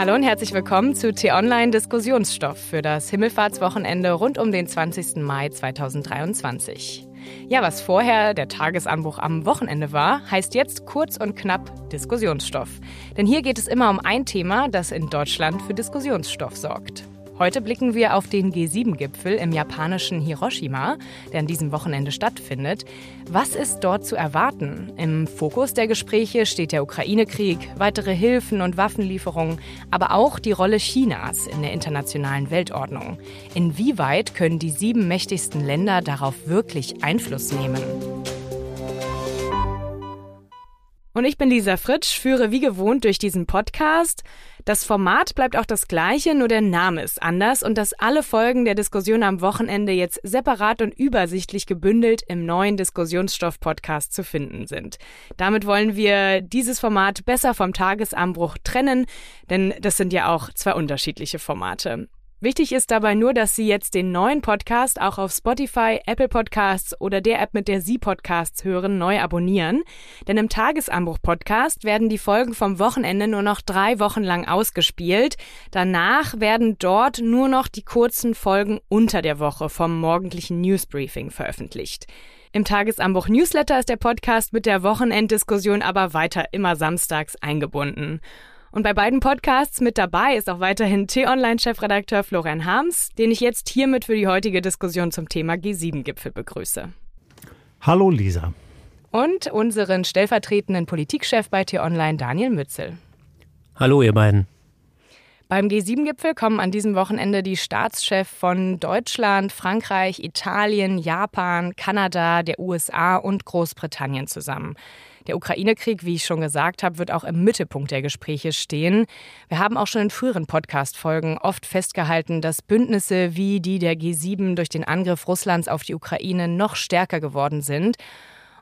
Hallo und herzlich willkommen zu T-Online Diskussionsstoff für das Himmelfahrtswochenende rund um den 20. Mai 2023. Ja, was vorher der Tagesanbruch am Wochenende war, heißt jetzt kurz und knapp Diskussionsstoff. Denn hier geht es immer um ein Thema, das in Deutschland für Diskussionsstoff sorgt. Heute blicken wir auf den G7-Gipfel im japanischen Hiroshima, der an diesem Wochenende stattfindet. Was ist dort zu erwarten? Im Fokus der Gespräche steht der Ukraine-Krieg, weitere Hilfen und Waffenlieferungen, aber auch die Rolle Chinas in der internationalen Weltordnung. Inwieweit können die sieben mächtigsten Länder darauf wirklich Einfluss nehmen? Und ich bin Lisa Fritsch, führe wie gewohnt durch diesen Podcast. Das Format bleibt auch das gleiche, nur der Name ist anders und dass alle Folgen der Diskussion am Wochenende jetzt separat und übersichtlich gebündelt im neuen Diskussionsstoff-Podcast zu finden sind. Damit wollen wir dieses Format besser vom Tagesanbruch trennen, denn das sind ja auch zwei unterschiedliche Formate. Wichtig ist dabei nur, dass Sie jetzt den neuen Podcast auch auf Spotify, Apple Podcasts oder der App, mit der Sie Podcasts hören, neu abonnieren. Denn im Tagesanbruch-Podcast werden die Folgen vom Wochenende nur noch drei Wochen lang ausgespielt. Danach werden dort nur noch die kurzen Folgen unter der Woche vom morgendlichen Newsbriefing veröffentlicht. Im Tagesanbruch Newsletter ist der Podcast mit der Wochenenddiskussion aber weiter immer samstags eingebunden. Und bei beiden Podcasts mit dabei ist auch weiterhin T-Online-Chefredakteur Florian Harms, den ich jetzt hiermit für die heutige Diskussion zum Thema G7-Gipfel begrüße. Hallo Lisa. Und unseren stellvertretenden Politikchef bei T-Online, Daniel Mützel. Hallo ihr beiden. Beim G7-Gipfel kommen an diesem Wochenende die Staatschefs von Deutschland, Frankreich, Italien, Japan, Kanada, der USA und Großbritannien zusammen. Der Ukraine-Krieg, wie ich schon gesagt habe, wird auch im Mittelpunkt der Gespräche stehen. Wir haben auch schon in früheren Podcast-Folgen oft festgehalten, dass Bündnisse wie die der G7 durch den Angriff Russlands auf die Ukraine noch stärker geworden sind.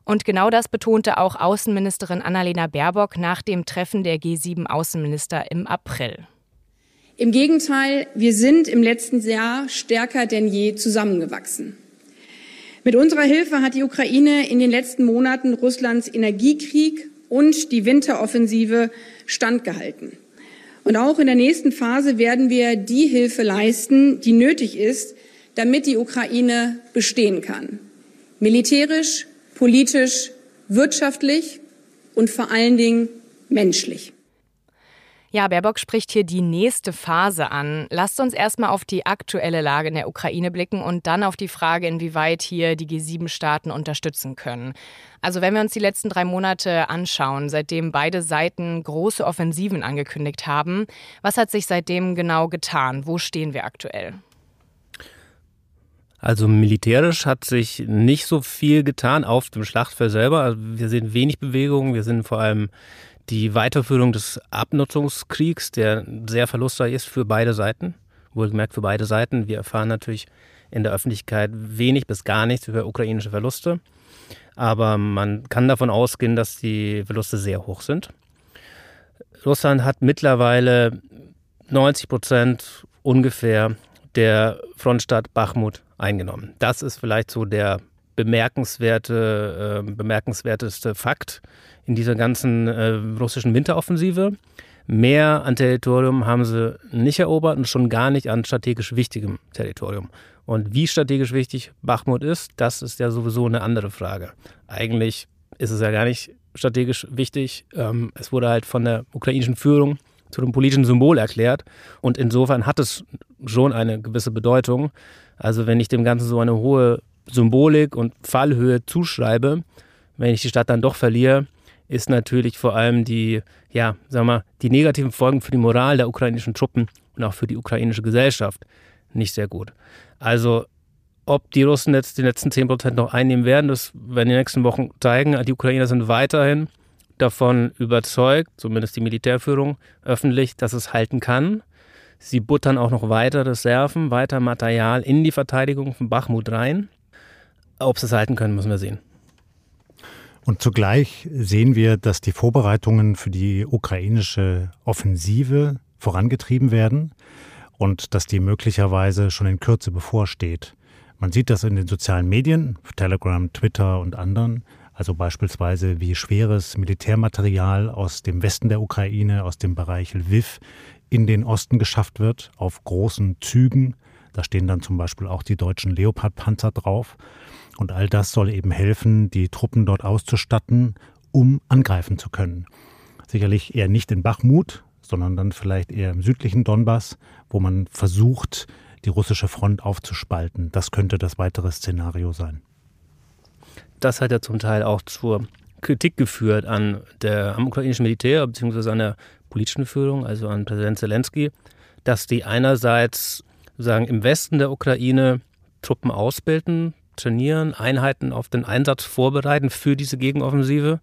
Und genau das betonte auch Außenministerin Annalena Baerbock nach dem Treffen der G7-Außenminister im April. Im Gegenteil, wir sind im letzten Jahr stärker denn je zusammengewachsen. Mit unserer Hilfe hat die Ukraine in den letzten Monaten Russlands Energiekrieg und die Winteroffensive standgehalten. Und auch in der nächsten Phase werden wir die Hilfe leisten, die nötig ist, damit die Ukraine bestehen kann. Militärisch, politisch, wirtschaftlich und vor allen Dingen menschlich. Ja, Baerbock spricht hier die nächste Phase an. Lasst uns erstmal auf die aktuelle Lage in der Ukraine blicken und dann auf die Frage, inwieweit hier die G7-Staaten unterstützen können. Also wenn wir uns die letzten drei Monate anschauen, seitdem beide Seiten große Offensiven angekündigt haben, was hat sich seitdem genau getan? Wo stehen wir aktuell? Also militärisch hat sich nicht so viel getan auf dem Schlachtfeld selber. Also wir sehen wenig Bewegung. Wir sind vor allem die Weiterführung des Abnutzungskriegs, der sehr verlustreich ist für beide Seiten, wohlgemerkt für beide Seiten. Wir erfahren natürlich in der Öffentlichkeit wenig bis gar nichts über ukrainische Verluste, aber man kann davon ausgehen, dass die Verluste sehr hoch sind. Russland hat mittlerweile 90 Prozent ungefähr der Frontstadt Bachmut eingenommen. Das ist vielleicht so der bemerkenswerte, äh, bemerkenswerteste Fakt in dieser ganzen äh, russischen Winteroffensive. Mehr an Territorium haben sie nicht erobert und schon gar nicht an strategisch wichtigem Territorium. Und wie strategisch wichtig Bachmut ist, das ist ja sowieso eine andere Frage. Eigentlich ist es ja gar nicht strategisch wichtig. Ähm, es wurde halt von der ukrainischen Führung zu einem politischen Symbol erklärt. Und insofern hat es schon eine gewisse Bedeutung. Also wenn ich dem Ganzen so eine hohe Symbolik und Fallhöhe zuschreibe, wenn ich die Stadt dann doch verliere, ist natürlich vor allem die, ja, sag mal, die negativen Folgen für die Moral der ukrainischen Truppen und auch für die ukrainische Gesellschaft nicht sehr gut. Also, ob die Russen jetzt die letzten 10 Prozent noch einnehmen werden, das werden die nächsten Wochen zeigen. Die Ukrainer sind weiterhin davon überzeugt, zumindest die Militärführung öffentlich, dass es halten kann. Sie buttern auch noch weiter Reserven, weiter Material in die Verteidigung von Bachmut rein. Ob sie es halten können, müssen wir sehen. Und zugleich sehen wir, dass die Vorbereitungen für die ukrainische Offensive vorangetrieben werden und dass die möglicherweise schon in Kürze bevorsteht. Man sieht das in den sozialen Medien, Telegram, Twitter und anderen, also beispielsweise wie schweres Militärmaterial aus dem Westen der Ukraine, aus dem Bereich Lviv, in den Osten geschafft wird, auf großen Zügen. Da stehen dann zum Beispiel auch die deutschen Leopard-Panzer drauf. Und all das soll eben helfen, die Truppen dort auszustatten, um angreifen zu können. Sicherlich eher nicht in Bachmut, sondern dann vielleicht eher im südlichen Donbass, wo man versucht, die russische Front aufzuspalten. Das könnte das weitere Szenario sein. Das hat ja zum Teil auch zur Kritik geführt an der, am ukrainischen Militär bzw. an der politischen Führung, also an Präsident Zelensky, dass die einerseits sagen im Westen der Ukraine Truppen ausbilden, trainieren, Einheiten auf den Einsatz vorbereiten für diese Gegenoffensive,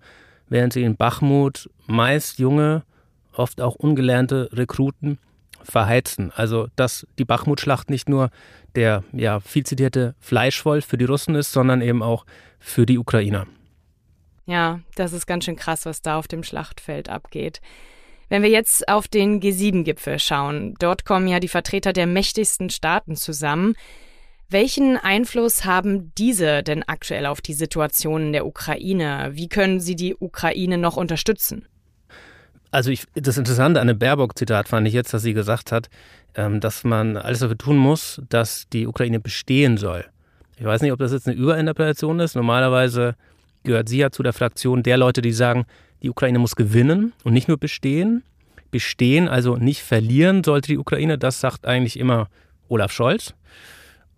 während sie in Bachmut meist junge, oft auch ungelernte Rekruten verheizen. Also dass die Bachmut-Schlacht nicht nur der ja viel zitierte Fleischwolf für die Russen ist, sondern eben auch für die Ukrainer. Ja, das ist ganz schön krass, was da auf dem Schlachtfeld abgeht. Wenn wir jetzt auf den G7-Gipfel schauen, dort kommen ja die Vertreter der mächtigsten Staaten zusammen. Welchen Einfluss haben diese denn aktuell auf die Situation in der Ukraine? Wie können sie die Ukraine noch unterstützen? Also ich, das Interessante an dem Baerbock-Zitat fand ich jetzt, dass sie gesagt hat, ähm, dass man alles dafür tun muss, dass die Ukraine bestehen soll. Ich weiß nicht, ob das jetzt eine Überinterpretation ist. Normalerweise gehört sie ja zu der Fraktion der Leute, die sagen, die Ukraine muss gewinnen und nicht nur bestehen. Bestehen, also nicht verlieren sollte die Ukraine, das sagt eigentlich immer Olaf Scholz.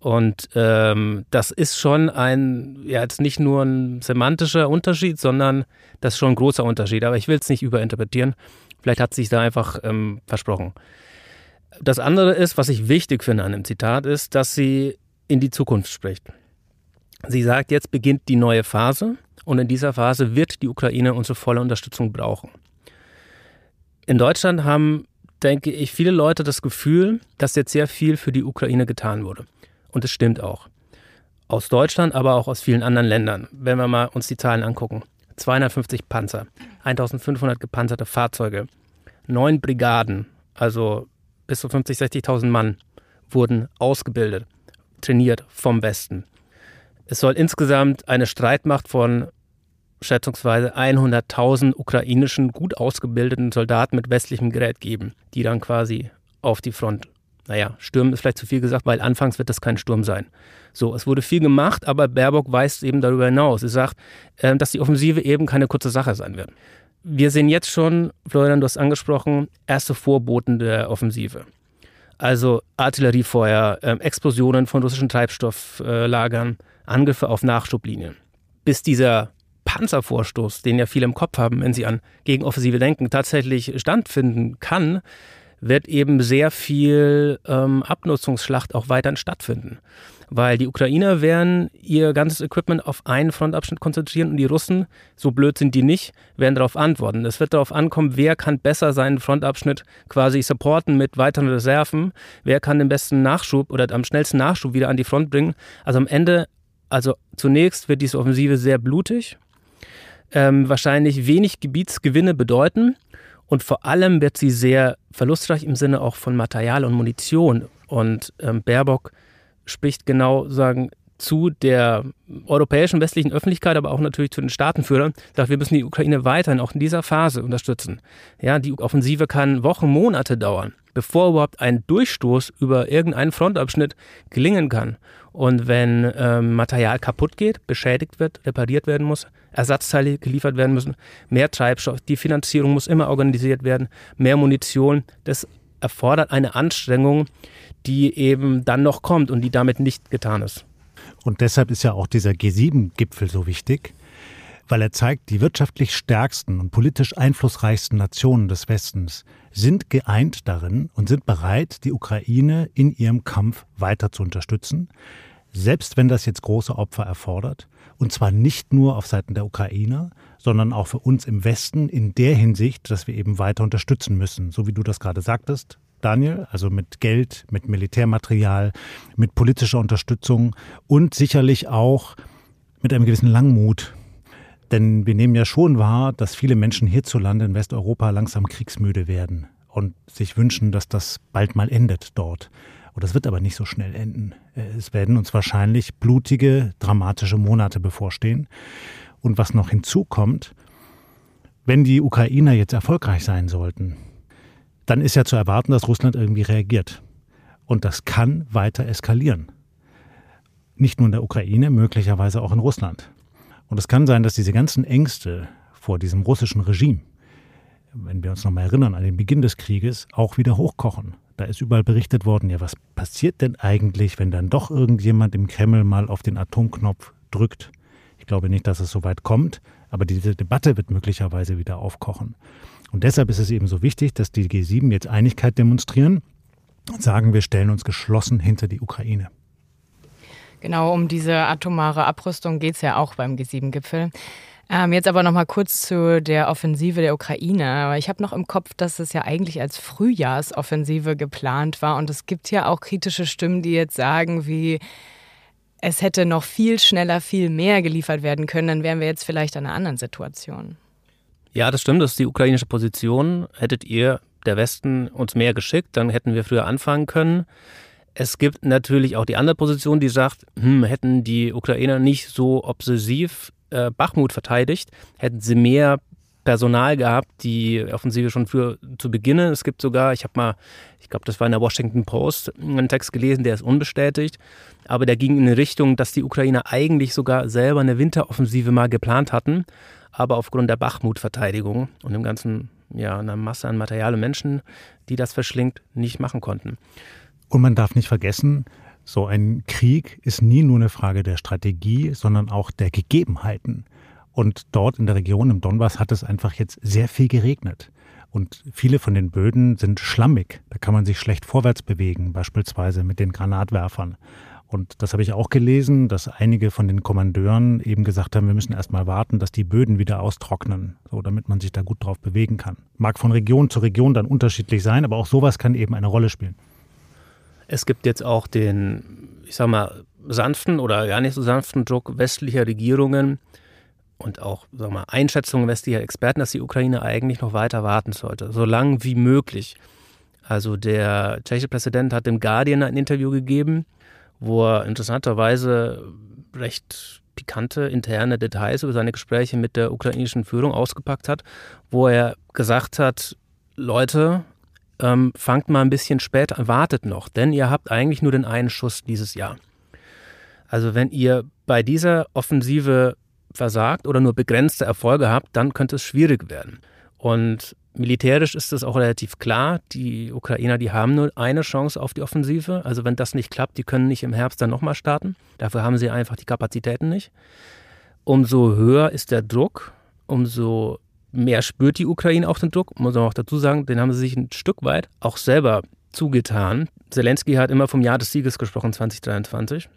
Und ähm, das ist schon ein, ja, jetzt nicht nur ein semantischer Unterschied, sondern das ist schon ein großer Unterschied. Aber ich will es nicht überinterpretieren. Vielleicht hat sich da einfach ähm, versprochen. Das andere ist, was ich wichtig finde an dem Zitat, ist, dass sie in die Zukunft spricht. Sie sagt, jetzt beginnt die neue Phase und in dieser Phase wird die Ukraine unsere volle Unterstützung brauchen. In Deutschland haben, denke ich, viele Leute das Gefühl, dass jetzt sehr viel für die Ukraine getan wurde. Und es stimmt auch. Aus Deutschland, aber auch aus vielen anderen Ländern. Wenn wir mal uns die Zahlen angucken. 250 Panzer, 1500 gepanzerte Fahrzeuge, neun Brigaden, also bis zu 50, 60.000 Mann wurden ausgebildet, trainiert vom Westen. Es soll insgesamt eine Streitmacht von schätzungsweise 100.000 ukrainischen gut ausgebildeten Soldaten mit westlichem Gerät geben, die dann quasi auf die Front naja, Sturm ist vielleicht zu viel gesagt, weil anfangs wird das kein Sturm sein. So, es wurde viel gemacht, aber Baerbock weist eben darüber hinaus. Sie sagt, äh, dass die Offensive eben keine kurze Sache sein wird. Wir sehen jetzt schon, Florian, du hast angesprochen, erste Vorboten der Offensive. Also Artilleriefeuer, äh, Explosionen von russischen Treibstofflagern, Angriffe auf Nachschublinien. Bis dieser Panzervorstoß, den ja viele im Kopf haben, wenn sie an Gegenoffensive denken, tatsächlich stattfinden kann, wird eben sehr viel ähm, Abnutzungsschlacht auch weiterhin stattfinden. Weil die Ukrainer werden ihr ganzes Equipment auf einen Frontabschnitt konzentrieren und die Russen, so blöd sind die nicht, werden darauf antworten. Es wird darauf ankommen, wer kann besser seinen Frontabschnitt quasi supporten mit weiteren Reserven, wer kann den besten Nachschub oder am schnellsten Nachschub wieder an die Front bringen. Also am Ende, also zunächst wird diese Offensive sehr blutig, ähm, wahrscheinlich wenig Gebietsgewinne bedeuten und vor allem wird sie sehr verlustreich im Sinne auch von Material und Munition. Und ähm, Baerbock spricht genau sagen zu der europäischen westlichen Öffentlichkeit, aber auch natürlich zu den Staatenführern, sagt, wir müssen die Ukraine weiterhin auch in dieser Phase unterstützen. Ja, die Offensive kann Wochen, Monate dauern, bevor überhaupt ein Durchstoß über irgendeinen Frontabschnitt gelingen kann. Und wenn ähm, Material kaputt geht, beschädigt wird, repariert werden muss, Ersatzteile geliefert werden müssen, mehr Treibstoff, die Finanzierung muss immer organisiert werden, mehr Munition, das erfordert eine Anstrengung, die eben dann noch kommt und die damit nicht getan ist. Und deshalb ist ja auch dieser G7-Gipfel so wichtig, weil er zeigt, die wirtschaftlich stärksten und politisch einflussreichsten Nationen des Westens sind geeint darin und sind bereit, die Ukraine in ihrem Kampf weiter zu unterstützen, selbst wenn das jetzt große Opfer erfordert. Und zwar nicht nur auf Seiten der Ukrainer, sondern auch für uns im Westen in der Hinsicht, dass wir eben weiter unterstützen müssen. So wie du das gerade sagtest, Daniel, also mit Geld, mit Militärmaterial, mit politischer Unterstützung und sicherlich auch mit einem gewissen Langmut. Denn wir nehmen ja schon wahr, dass viele Menschen hierzulande in Westeuropa langsam kriegsmüde werden und sich wünschen, dass das bald mal endet dort. Und das wird aber nicht so schnell enden. Es werden uns wahrscheinlich blutige, dramatische Monate bevorstehen. Und was noch hinzukommt, wenn die Ukrainer jetzt erfolgreich sein sollten, dann ist ja zu erwarten, dass Russland irgendwie reagiert. Und das kann weiter eskalieren. Nicht nur in der Ukraine, möglicherweise auch in Russland. Und es kann sein, dass diese ganzen Ängste vor diesem russischen Regime, wenn wir uns nochmal erinnern an den Beginn des Krieges, auch wieder hochkochen. Da ist überall berichtet worden, ja, was passiert denn eigentlich, wenn dann doch irgendjemand im Kreml mal auf den Atomknopf drückt? Ich glaube nicht, dass es so weit kommt, aber diese Debatte wird möglicherweise wieder aufkochen. Und deshalb ist es eben so wichtig, dass die G7 jetzt Einigkeit demonstrieren und sagen, wir stellen uns geschlossen hinter die Ukraine. Genau, um diese atomare Abrüstung geht es ja auch beim G7-Gipfel. Ähm, jetzt aber noch mal kurz zu der Offensive der Ukraine. Ich habe noch im Kopf, dass es ja eigentlich als Frühjahrsoffensive geplant war. Und es gibt ja auch kritische Stimmen, die jetzt sagen, wie es hätte noch viel schneller, viel mehr geliefert werden können. Dann wären wir jetzt vielleicht in einer anderen Situation. Ja, das stimmt. Das ist die ukrainische Position. Hättet ihr, der Westen, uns mehr geschickt, dann hätten wir früher anfangen können. Es gibt natürlich auch die andere Position, die sagt, hm, hätten die Ukrainer nicht so obsessiv äh, Bachmut verteidigt, hätten sie mehr Personal gehabt, die Offensive schon für zu beginnen. Es gibt sogar, ich habe mal, ich glaube, das war in der Washington Post, einen Text gelesen, der ist unbestätigt, aber der ging in die Richtung, dass die Ukrainer eigentlich sogar selber eine Winteroffensive mal geplant hatten, aber aufgrund der Bachmut-Verteidigung und dem ganzen, ja, einer Masse an Material und Menschen, die das verschlingt, nicht machen konnten. Und man darf nicht vergessen, so ein Krieg ist nie nur eine Frage der Strategie, sondern auch der Gegebenheiten. Und dort in der Region im Donbass hat es einfach jetzt sehr viel geregnet. Und viele von den Böden sind schlammig. Da kann man sich schlecht vorwärts bewegen, beispielsweise mit den Granatwerfern. Und das habe ich auch gelesen, dass einige von den Kommandeuren eben gesagt haben, wir müssen erst mal warten, dass die Böden wieder austrocknen, so damit man sich da gut drauf bewegen kann. Mag von Region zu Region dann unterschiedlich sein, aber auch sowas kann eben eine Rolle spielen. Es gibt jetzt auch den, ich sag mal, sanften oder gar nicht so sanften Druck westlicher Regierungen und auch sag mal, Einschätzungen westlicher Experten, dass die Ukraine eigentlich noch weiter warten sollte, so lang wie möglich. Also der tschechische Präsident hat dem Guardian ein Interview gegeben, wo er interessanterweise recht pikante interne Details über seine Gespräche mit der ukrainischen Führung ausgepackt hat, wo er gesagt hat, Leute, ähm, fangt mal ein bisschen später, wartet noch, denn ihr habt eigentlich nur den einen Schuss dieses Jahr. Also wenn ihr bei dieser Offensive versagt oder nur begrenzte Erfolge habt, dann könnte es schwierig werden. Und militärisch ist es auch relativ klar, die Ukrainer, die haben nur eine Chance auf die Offensive. Also wenn das nicht klappt, die können nicht im Herbst dann nochmal starten. Dafür haben sie einfach die Kapazitäten nicht. Umso höher ist der Druck, umso mehr spürt die Ukraine auch den Druck, muss man auch dazu sagen, den haben sie sich ein Stück weit auch selber zugetan. Zelensky hat immer vom Jahr des Sieges gesprochen, 2023.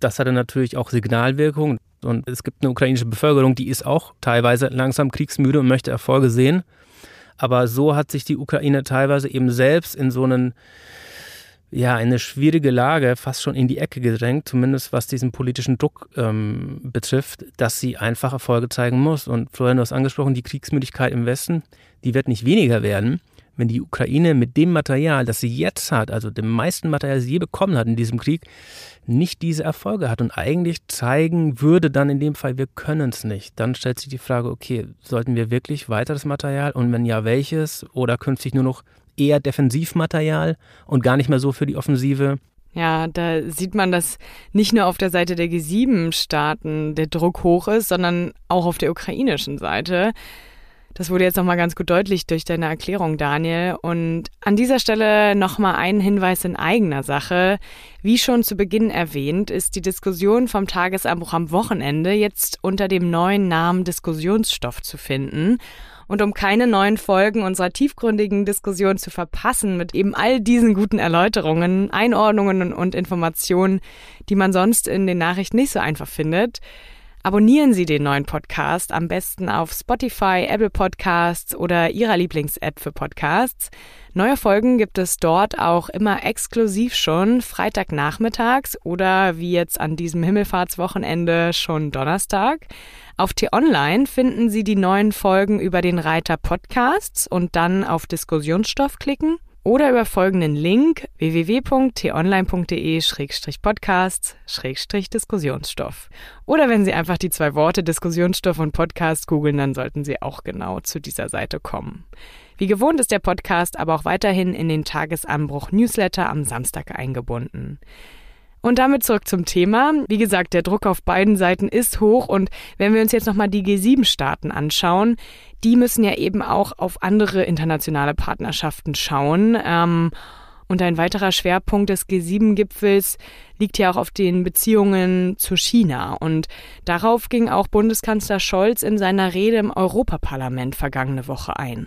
Das hatte natürlich auch Signalwirkung. Und es gibt eine ukrainische Bevölkerung, die ist auch teilweise langsam kriegsmüde und möchte Erfolge sehen. Aber so hat sich die Ukraine teilweise eben selbst in so einen ja, eine schwierige Lage fast schon in die Ecke gedrängt, zumindest was diesen politischen Druck ähm, betrifft, dass sie einfach Erfolge zeigen muss. Und Florian, du hast angesprochen, die Kriegsmüdigkeit im Westen, die wird nicht weniger werden, wenn die Ukraine mit dem Material, das sie jetzt hat, also dem meisten Material, das sie je bekommen hat in diesem Krieg, nicht diese Erfolge hat und eigentlich zeigen würde dann in dem Fall, wir können es nicht. Dann stellt sich die Frage, okay, sollten wir wirklich weiter das Material und wenn ja, welches oder künftig nur noch eher Defensivmaterial und gar nicht mehr so für die Offensive. Ja, da sieht man, dass nicht nur auf der Seite der G7-Staaten der Druck hoch ist, sondern auch auf der ukrainischen Seite. Das wurde jetzt nochmal ganz gut deutlich durch deine Erklärung, Daniel. Und an dieser Stelle nochmal ein Hinweis in eigener Sache. Wie schon zu Beginn erwähnt, ist die Diskussion vom Tagesanbruch am Wochenende jetzt unter dem neuen Namen Diskussionsstoff zu finden. Und um keine neuen Folgen unserer tiefgründigen Diskussion zu verpassen mit eben all diesen guten Erläuterungen, Einordnungen und Informationen, die man sonst in den Nachrichten nicht so einfach findet, abonnieren Sie den neuen Podcast am besten auf Spotify, Apple Podcasts oder Ihrer Lieblings-App für Podcasts. Neue Folgen gibt es dort auch immer exklusiv schon Freitagnachmittags oder wie jetzt an diesem Himmelfahrtswochenende schon Donnerstag. Auf T-Online finden Sie die neuen Folgen über den Reiter Podcasts und dann auf Diskussionsstoff klicken. Oder über folgenden Link www.t-online.de-podcasts-diskussionsstoff. Oder wenn Sie einfach die zwei Worte Diskussionsstoff und Podcast googeln, dann sollten Sie auch genau zu dieser Seite kommen. Wie gewohnt ist der Podcast aber auch weiterhin in den Tagesanbruch Newsletter am Samstag eingebunden. Und damit zurück zum Thema. Wie gesagt, der Druck auf beiden Seiten ist hoch und wenn wir uns jetzt nochmal die G7-Staaten anschauen, die müssen ja eben auch auf andere internationale Partnerschaften schauen. Ähm, und ein weiterer Schwerpunkt des G7-Gipfels liegt ja auch auf den Beziehungen zu China. Und darauf ging auch Bundeskanzler Scholz in seiner Rede im Europaparlament vergangene Woche ein.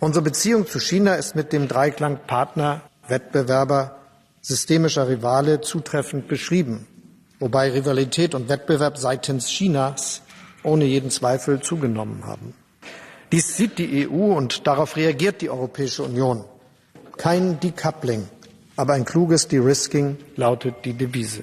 Unsere Beziehung zu China ist mit dem Dreiklang Partner, Wettbewerber, systemischer Rivale zutreffend beschrieben, wobei Rivalität und Wettbewerb seitens Chinas ohne jeden Zweifel zugenommen haben. Dies sieht die EU und darauf reagiert die Europäische Union. Kein Decoupling, aber ein kluges De-Risking lautet die Devise.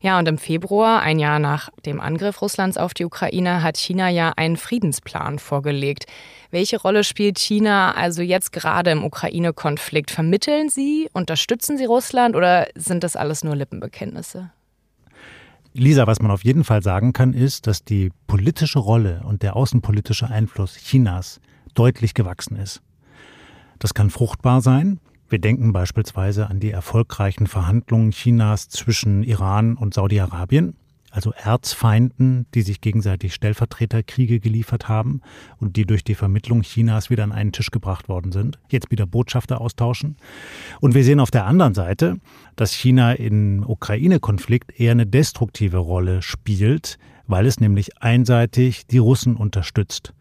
Ja, und im Februar, ein Jahr nach dem Angriff Russlands auf die Ukraine, hat China ja einen Friedensplan vorgelegt. Welche Rolle spielt China also jetzt gerade im Ukraine-Konflikt? Vermitteln Sie, unterstützen Sie Russland oder sind das alles nur Lippenbekenntnisse? Lisa, was man auf jeden Fall sagen kann, ist, dass die politische Rolle und der außenpolitische Einfluss Chinas deutlich gewachsen ist. Das kann fruchtbar sein, wir denken beispielsweise an die erfolgreichen Verhandlungen Chinas zwischen Iran und Saudi-Arabien, also Erzfeinden, die sich gegenseitig Stellvertreterkriege geliefert haben und die durch die Vermittlung Chinas wieder an einen Tisch gebracht worden sind, jetzt wieder Botschafter austauschen. Und wir sehen auf der anderen Seite, dass China im Ukraine-Konflikt eher eine destruktive Rolle spielt, weil es nämlich einseitig die Russen unterstützt.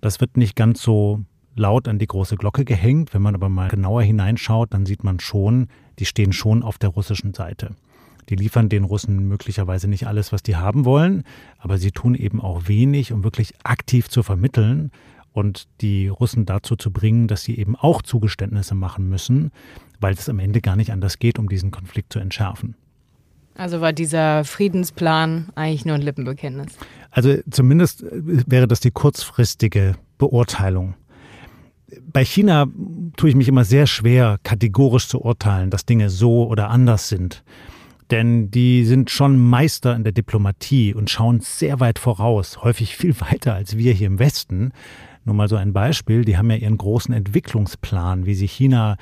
Das wird nicht ganz so laut an die große Glocke gehängt. Wenn man aber mal genauer hineinschaut, dann sieht man schon, die stehen schon auf der russischen Seite. Die liefern den Russen möglicherweise nicht alles, was die haben wollen, aber sie tun eben auch wenig, um wirklich aktiv zu vermitteln und die Russen dazu zu bringen, dass sie eben auch Zugeständnisse machen müssen, weil es am Ende gar nicht anders geht, um diesen Konflikt zu entschärfen. Also war dieser Friedensplan eigentlich nur ein Lippenbekenntnis? Also zumindest wäre das die kurzfristige Beurteilung bei China tue ich mich immer sehr schwer, kategorisch zu urteilen, dass Dinge so oder anders sind. Denn die sind schon Meister in der Diplomatie und schauen sehr weit voraus, häufig viel weiter als wir hier im Westen. Nur mal so ein Beispiel, die haben ja ihren großen Entwicklungsplan, wie sie China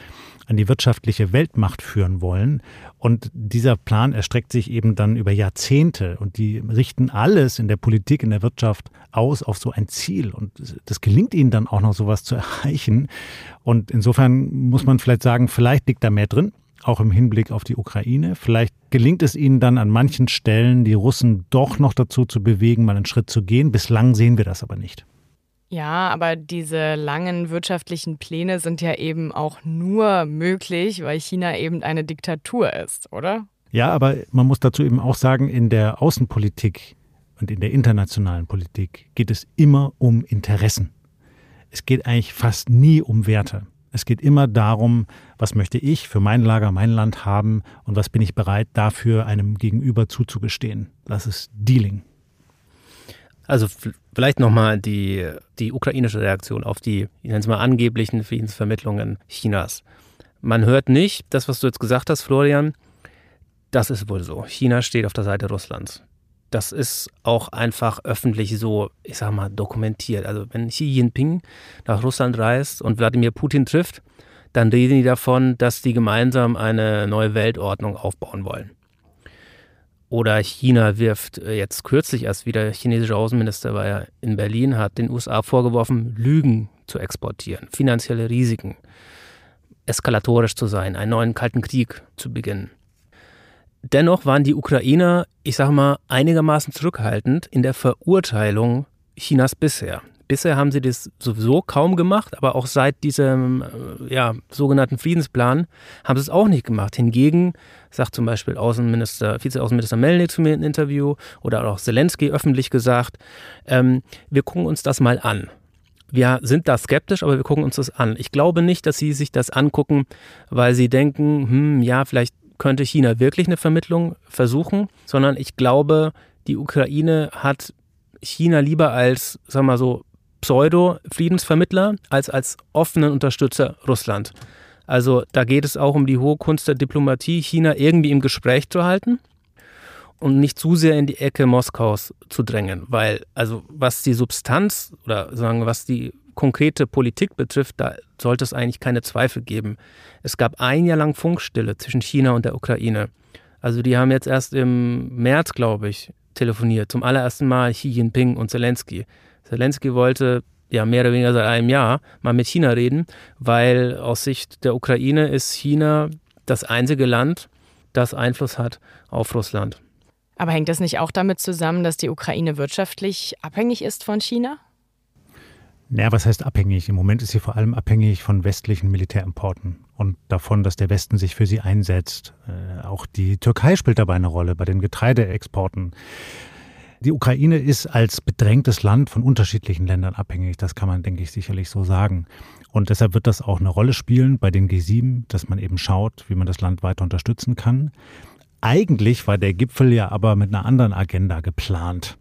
an die wirtschaftliche Weltmacht führen wollen. Und dieser Plan erstreckt sich eben dann über Jahrzehnte und die richten alles in der Politik, in der Wirtschaft aus auf so ein Ziel. Und das gelingt ihnen dann auch noch sowas zu erreichen. Und insofern muss man vielleicht sagen, vielleicht liegt da mehr drin auch im Hinblick auf die Ukraine. Vielleicht gelingt es ihnen dann an manchen Stellen, die Russen doch noch dazu zu bewegen, mal einen Schritt zu gehen. Bislang sehen wir das aber nicht. Ja, aber diese langen wirtschaftlichen Pläne sind ja eben auch nur möglich, weil China eben eine Diktatur ist, oder? Ja, aber man muss dazu eben auch sagen, in der Außenpolitik und in der internationalen Politik geht es immer um Interessen. Es geht eigentlich fast nie um Werte. Es geht immer darum, was möchte ich für mein Lager, mein Land haben und was bin ich bereit dafür einem Gegenüber zuzugestehen. Das ist Dealing. Also vielleicht nochmal die, die ukrainische Reaktion auf die, ich nenne es mal, angeblichen Friedensvermittlungen Chinas. Man hört nicht, das, was du jetzt gesagt hast, Florian, das ist wohl so. China steht auf der Seite Russlands. Das ist auch einfach öffentlich so, ich sag mal, dokumentiert. Also wenn Xi Jinping nach Russland reist und Wladimir Putin trifft, dann reden die davon, dass die gemeinsam eine neue Weltordnung aufbauen wollen. Oder China wirft äh, jetzt kürzlich erst wieder, der chinesische Außenminister war ja in Berlin, hat den USA vorgeworfen, Lügen zu exportieren, finanzielle Risiken, eskalatorisch zu sein, einen neuen Kalten Krieg zu beginnen. Dennoch waren die Ukrainer, ich sage mal, einigermaßen zurückhaltend in der Verurteilung Chinas bisher. Bisher haben sie das sowieso kaum gemacht, aber auch seit diesem äh, ja, sogenannten Friedensplan haben sie es auch nicht gemacht. Hingegen sagt zum Beispiel Außenminister, Vizeaußenminister Melnik zu mir in Interview oder auch Zelensky öffentlich gesagt, ähm, wir gucken uns das mal an. Wir sind da skeptisch, aber wir gucken uns das an. Ich glaube nicht, dass sie sich das angucken, weil sie denken, hm, ja, vielleicht könnte China wirklich eine Vermittlung versuchen, sondern ich glaube, die Ukraine hat China lieber als, sagen wir mal so, Pseudo-Friedensvermittler als als offenen Unterstützer Russland Also da geht es auch um die hohe Kunst der Diplomatie, China irgendwie im Gespräch zu halten und nicht zu sehr in die Ecke Moskaus zu drängen, weil also was die Substanz oder sagen was die konkrete Politik betrifft, da sollte es eigentlich keine Zweifel geben. Es gab ein Jahr lang Funkstille zwischen China und der Ukraine. Also die haben jetzt erst im März, glaube ich, telefoniert. Zum allerersten Mal Xi Jinping und Zelensky. Zelensky wollte ja mehr oder weniger seit einem Jahr mal mit China reden, weil aus Sicht der Ukraine ist China das einzige Land, das Einfluss hat auf Russland. Aber hängt das nicht auch damit zusammen, dass die Ukraine wirtschaftlich abhängig ist von China? Naja, was heißt abhängig? Im Moment ist sie vor allem abhängig von westlichen Militärimporten und davon, dass der Westen sich für sie einsetzt. Äh, auch die Türkei spielt dabei eine Rolle bei den Getreideexporten. Die Ukraine ist als bedrängtes Land von unterschiedlichen Ländern abhängig. Das kann man, denke ich, sicherlich so sagen. Und deshalb wird das auch eine Rolle spielen bei den G7, dass man eben schaut, wie man das Land weiter unterstützen kann. Eigentlich war der Gipfel ja aber mit einer anderen Agenda geplant.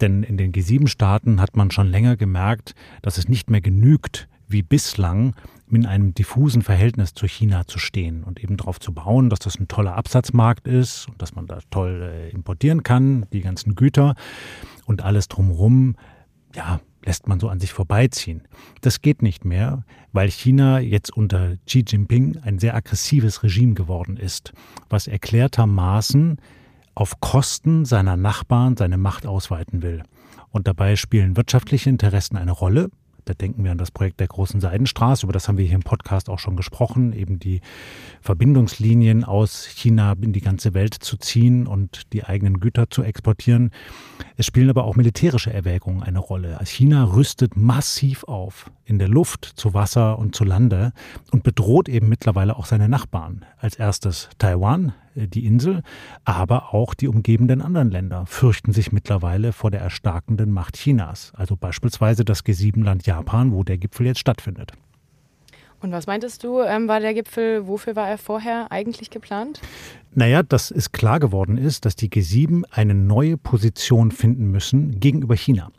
Denn in den G7-Staaten hat man schon länger gemerkt, dass es nicht mehr genügt, wie bislang in einem diffusen Verhältnis zu China zu stehen und eben darauf zu bauen, dass das ein toller Absatzmarkt ist und dass man da toll äh, importieren kann, die ganzen Güter und alles drumherum, ja, lässt man so an sich vorbeiziehen. Das geht nicht mehr, weil China jetzt unter Xi Jinping ein sehr aggressives Regime geworden ist, was erklärtermaßen auf Kosten seiner Nachbarn seine Macht ausweiten will. Und dabei spielen wirtschaftliche Interessen eine Rolle. Da denken wir an das Projekt der großen Seidenstraße, über das haben wir hier im Podcast auch schon gesprochen, eben die Verbindungslinien aus China in die ganze Welt zu ziehen und die eigenen Güter zu exportieren. Es spielen aber auch militärische Erwägungen eine Rolle. China rüstet massiv auf, in der Luft, zu Wasser und zu Lande und bedroht eben mittlerweile auch seine Nachbarn. Als erstes Taiwan, äh, die Insel, aber auch die umgebenden anderen Länder fürchten sich mittlerweile vor der erstarkenden Macht Chinas. Also beispielsweise das G7-Land Japan, wo der Gipfel jetzt stattfindet. Und was meintest du, ähm, war der Gipfel, wofür war er vorher eigentlich geplant? Naja, dass es klar geworden ist, dass die G7 eine neue Position finden müssen gegenüber China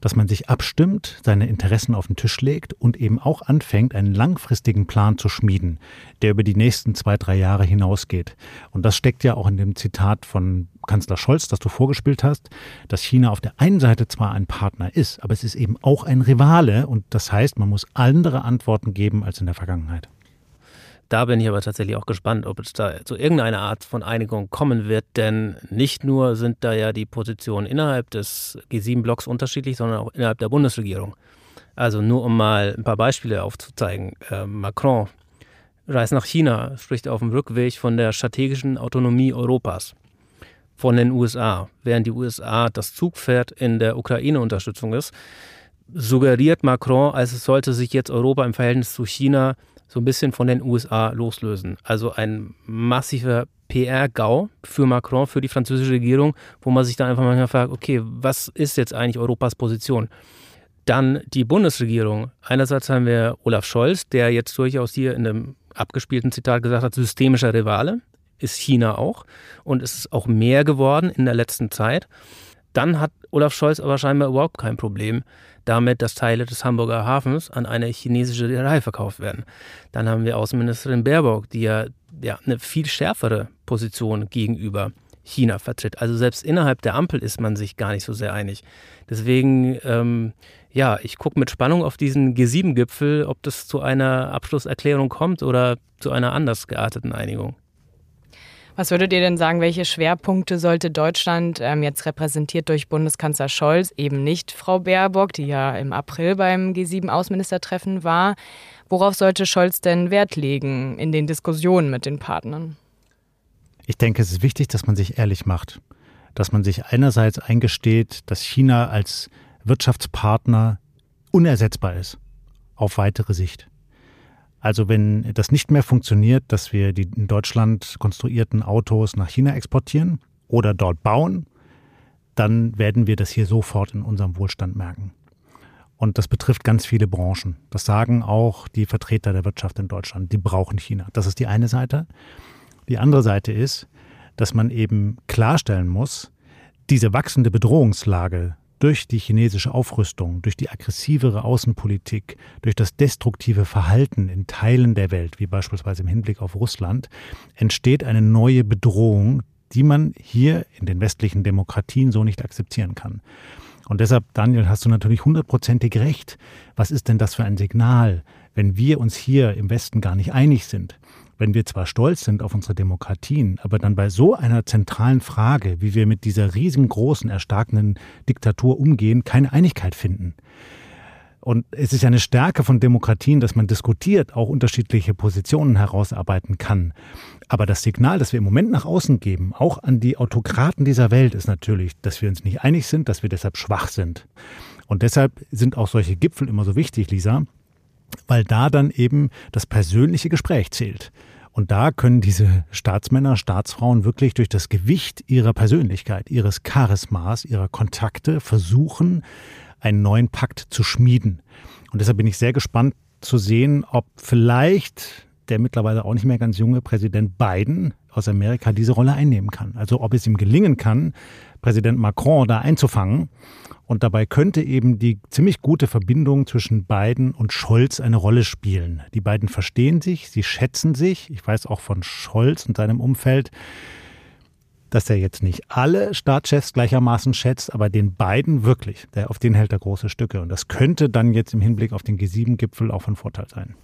dass man sich abstimmt, seine Interessen auf den Tisch legt und eben auch anfängt, einen langfristigen Plan zu schmieden, der über die nächsten zwei, drei Jahre hinausgeht. Und das steckt ja auch in dem Zitat von Kanzler Scholz, das du vorgespielt hast, dass China auf der einen Seite zwar ein Partner ist, aber es ist eben auch ein Rivale und das heißt, man muss andere Antworten geben als in der Vergangenheit. Da bin ich aber tatsächlich auch gespannt, ob es da zu irgendeiner Art von Einigung kommen wird, denn nicht nur sind da ja die Positionen innerhalb des G7-Blocks unterschiedlich, sondern auch innerhalb der Bundesregierung. Also nur um mal ein paar Beispiele aufzuzeigen. Äh, Macron reist nach China, spricht auf dem Rückweg von der strategischen Autonomie Europas von den USA. Während die USA das Zugpferd in der Ukraine-Unterstützung ist, suggeriert Macron, als es sollte sich jetzt Europa im Verhältnis zu China so ein bisschen von den USA loslösen. Also ein massiver PR-GAU für Macron, für die französische Regierung, wo man sich dann einfach manchmal fragt, okay, was ist jetzt eigentlich Europas Position? Dann die Bundesregierung. Einerseits haben wir Olaf Scholz, der jetzt durchaus hier in einem abgespielten Zitat gesagt hat, systemischer Rivale ist China auch und es ist auch mehr geworden in der letzten Zeit. Dann hat Olaf Scholz aber scheinbar überhaupt kein Problem damit, dass Teile des Hamburger Hafens an eine chinesische Reederei verkauft werden. Dann haben wir Außenministerin Baerbock, die ja, ja eine viel schärfere Position gegenüber China vertritt. Also selbst innerhalb der Ampel ist man sich gar nicht so sehr einig. Deswegen, ähm, ja, ich gucke mit Spannung auf diesen G7-Gipfel, ob das zu einer Abschlusserklärung kommt oder zu einer anders gearteten Einigung. Was würdet ihr denn sagen, welche Schwerpunkte sollte Deutschland ähm, jetzt repräsentiert durch Bundeskanzler Scholz, eben nicht Frau Baerbock, die ja im April beim G7-Außenministertreffen war, worauf sollte Scholz denn Wert legen in den Diskussionen mit den Partnern? Ich denke, es ist wichtig, dass man sich ehrlich macht, dass man sich einerseits eingesteht, dass China als Wirtschaftspartner unersetzbar ist auf weitere Sicht. Also wenn das nicht mehr funktioniert, dass wir die in Deutschland konstruierten Autos nach China exportieren oder dort bauen, dann werden wir das hier sofort in unserem Wohlstand merken. Und das betrifft ganz viele Branchen. Das sagen auch die Vertreter der Wirtschaft in Deutschland. Die brauchen China. Das ist die eine Seite. Die andere Seite ist, dass man eben klarstellen muss, diese wachsende Bedrohungslage durch die chinesische Aufrüstung, durch die aggressivere Außenpolitik, durch das destruktive Verhalten in Teilen der Welt, wie beispielsweise im Hinblick auf Russland, entsteht eine neue Bedrohung, die man hier in den westlichen Demokratien so nicht akzeptieren kann. Und deshalb, Daniel, hast du natürlich hundertprozentig recht. Was ist denn das für ein Signal, wenn wir uns hier im Westen gar nicht einig sind? Wenn wir zwar stolz sind auf unsere Demokratien, aber dann bei so einer zentralen Frage, wie wir mit dieser riesengroßen, erstarkenden Diktatur umgehen, keine Einigkeit finden. Und es ist ja eine Stärke von Demokratien, dass man diskutiert, auch unterschiedliche Positionen herausarbeiten kann. Aber das Signal, das wir im Moment nach außen geben, auch an die Autokraten dieser Welt, ist natürlich, dass wir uns nicht einig sind, dass wir deshalb schwach sind. Und deshalb sind auch solche Gipfel immer so wichtig, Lisa, weil da dann eben das persönliche Gespräch zählt. Und da können diese Staatsmänner, Staatsfrauen wirklich durch das Gewicht ihrer Persönlichkeit, ihres Charismas, ihrer Kontakte versuchen, einen neuen Pakt zu schmieden. Und deshalb bin ich sehr gespannt zu sehen, ob vielleicht der mittlerweile auch nicht mehr ganz junge Präsident Biden aus Amerika diese Rolle einnehmen kann. Also ob es ihm gelingen kann, Präsident Macron da einzufangen und dabei könnte eben die ziemlich gute Verbindung zwischen Biden und Scholz eine Rolle spielen. Die beiden verstehen sich, sie schätzen sich. Ich weiß auch von Scholz und seinem Umfeld, dass er jetzt nicht alle Staatschefs gleichermaßen schätzt, aber den beiden wirklich. Der, auf den hält er große Stücke. Und das könnte dann jetzt im Hinblick auf den G7-Gipfel auch von Vorteil sein.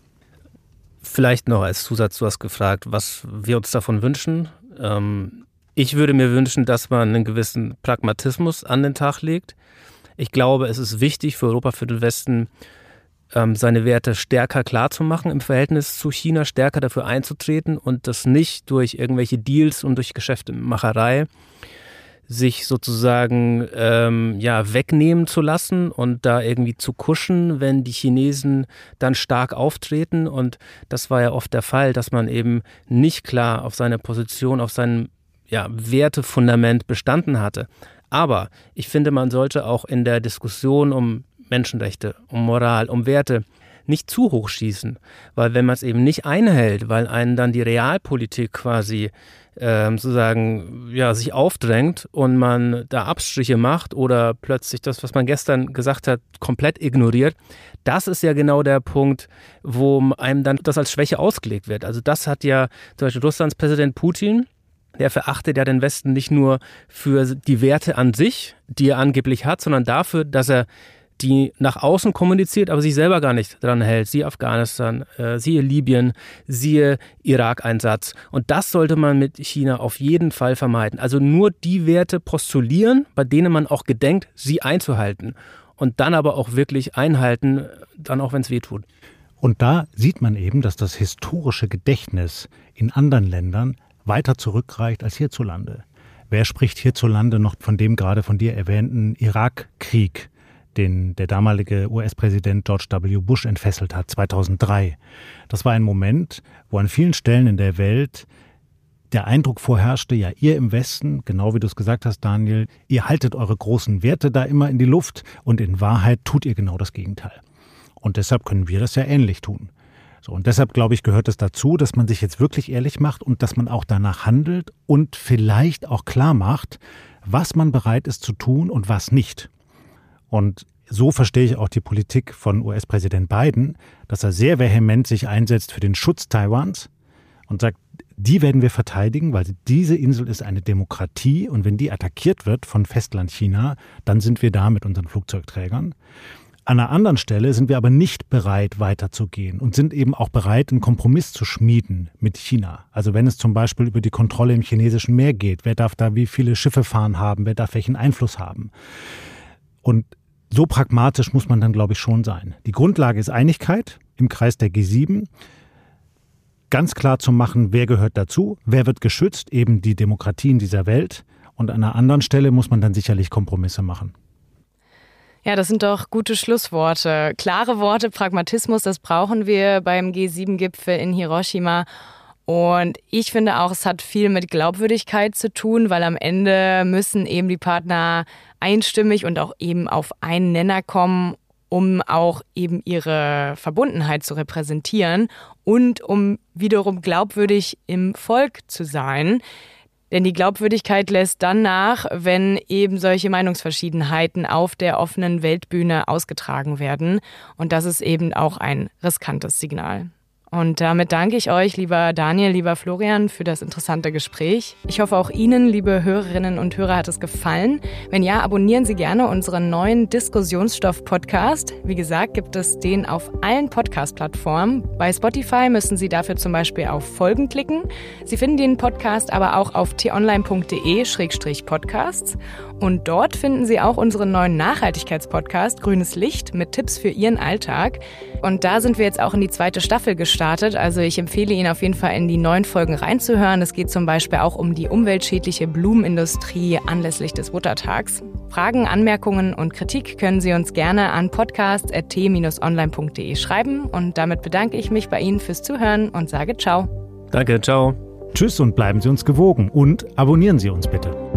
Vielleicht noch als Zusatz, du hast gefragt, was wir uns davon wünschen. Ähm, ich würde mir wünschen, dass man einen gewissen Pragmatismus an den Tag legt. Ich glaube, es ist wichtig für Europa, für den Westen, ähm, seine Werte stärker klarzumachen im Verhältnis zu China, stärker dafür einzutreten und das nicht durch irgendwelche Deals und durch Geschäftemacherei sich sozusagen ähm, ja wegnehmen zu lassen und da irgendwie zu kuschen, wenn die Chinesen dann stark auftreten und das war ja oft der Fall, dass man eben nicht klar auf seine Position, auf sein ja, Wertefundament bestanden hatte. Aber ich finde, man sollte auch in der Diskussion um Menschenrechte, um Moral, um Werte nicht zu hoch schießen, weil wenn man es eben nicht einhält, weil einen dann die Realpolitik quasi ähm, sozusagen ja sich aufdrängt und man da Abstriche macht oder plötzlich das, was man gestern gesagt hat, komplett ignoriert, das ist ja genau der Punkt, wo einem dann das als Schwäche ausgelegt wird. Also das hat ja zum Beispiel Russlands Präsident Putin der verachtet ja den Westen nicht nur für die Werte an sich, die er angeblich hat, sondern dafür, dass er die nach außen kommuniziert, aber sich selber gar nicht dran hält. Siehe Afghanistan, äh, siehe Libyen, siehe Irak-Einsatz. Und das sollte man mit China auf jeden Fall vermeiden. Also nur die Werte postulieren, bei denen man auch gedenkt, sie einzuhalten. Und dann aber auch wirklich einhalten, dann auch wenn es weh tut. Und da sieht man eben, dass das historische Gedächtnis in anderen Ländern weiter zurückreicht als hierzulande. Wer spricht hierzulande noch von dem gerade von dir erwähnten Irakkrieg, den der damalige US-Präsident George W. Bush entfesselt hat, 2003? Das war ein Moment, wo an vielen Stellen in der Welt der Eindruck vorherrschte, ja, ihr im Westen, genau wie du es gesagt hast, Daniel, ihr haltet eure großen Werte da immer in die Luft und in Wahrheit tut ihr genau das Gegenteil. Und deshalb können wir das ja ähnlich tun. So, und deshalb, glaube ich, gehört es dazu, dass man sich jetzt wirklich ehrlich macht und dass man auch danach handelt und vielleicht auch klar macht, was man bereit ist zu tun und was nicht. Und so verstehe ich auch die Politik von US-Präsident Biden, dass er sehr vehement sich einsetzt für den Schutz Taiwans und sagt, die werden wir verteidigen, weil diese Insel ist eine Demokratie und wenn die attackiert wird von Festland China, dann sind wir da mit unseren Flugzeugträgern. An einer anderen Stelle sind wir aber nicht bereit, weiterzugehen und sind eben auch bereit, einen Kompromiss zu schmieden mit China. Also wenn es zum Beispiel über die Kontrolle im chinesischen Meer geht, wer darf da wie viele Schiffe fahren haben, wer darf welchen Einfluss haben. Und so pragmatisch muss man dann, glaube ich, schon sein. Die Grundlage ist Einigkeit im Kreis der G7. Ganz klar zu machen, wer gehört dazu, wer wird geschützt, eben die Demokratien dieser Welt. Und an einer anderen Stelle muss man dann sicherlich Kompromisse machen. Ja, das sind doch gute Schlussworte. Klare Worte, Pragmatismus, das brauchen wir beim G7-Gipfel in Hiroshima. Und ich finde auch, es hat viel mit Glaubwürdigkeit zu tun, weil am Ende müssen eben die Partner einstimmig und auch eben auf einen Nenner kommen, um auch eben ihre Verbundenheit zu repräsentieren und um wiederum glaubwürdig im Volk zu sein. Denn die Glaubwürdigkeit lässt dann nach, wenn eben solche Meinungsverschiedenheiten auf der offenen Weltbühne ausgetragen werden. Und das ist eben auch ein riskantes Signal. Und damit danke ich euch, lieber Daniel, lieber Florian, für das interessante Gespräch. Ich hoffe, auch Ihnen, liebe Hörerinnen und Hörer, hat es gefallen. Wenn ja, abonnieren Sie gerne unseren neuen Diskussionsstoff-Podcast. Wie gesagt, gibt es den auf allen Podcast-Plattformen. Bei Spotify müssen Sie dafür zum Beispiel auf Folgen klicken. Sie finden den Podcast aber auch auf t-online.de-podcasts. Und dort finden Sie auch unseren neuen Nachhaltigkeitspodcast Grünes Licht mit Tipps für Ihren Alltag. Und da sind wir jetzt auch in die zweite Staffel gestartet. Also ich empfehle Ihnen auf jeden Fall in die neuen Folgen reinzuhören. Es geht zum Beispiel auch um die umweltschädliche Blumenindustrie anlässlich des Muttertags. Fragen, Anmerkungen und Kritik können Sie uns gerne an podcast.t-online.de schreiben. Und damit bedanke ich mich bei Ihnen fürs Zuhören und sage Ciao. Danke, ciao. Tschüss und bleiben Sie uns gewogen und abonnieren Sie uns bitte.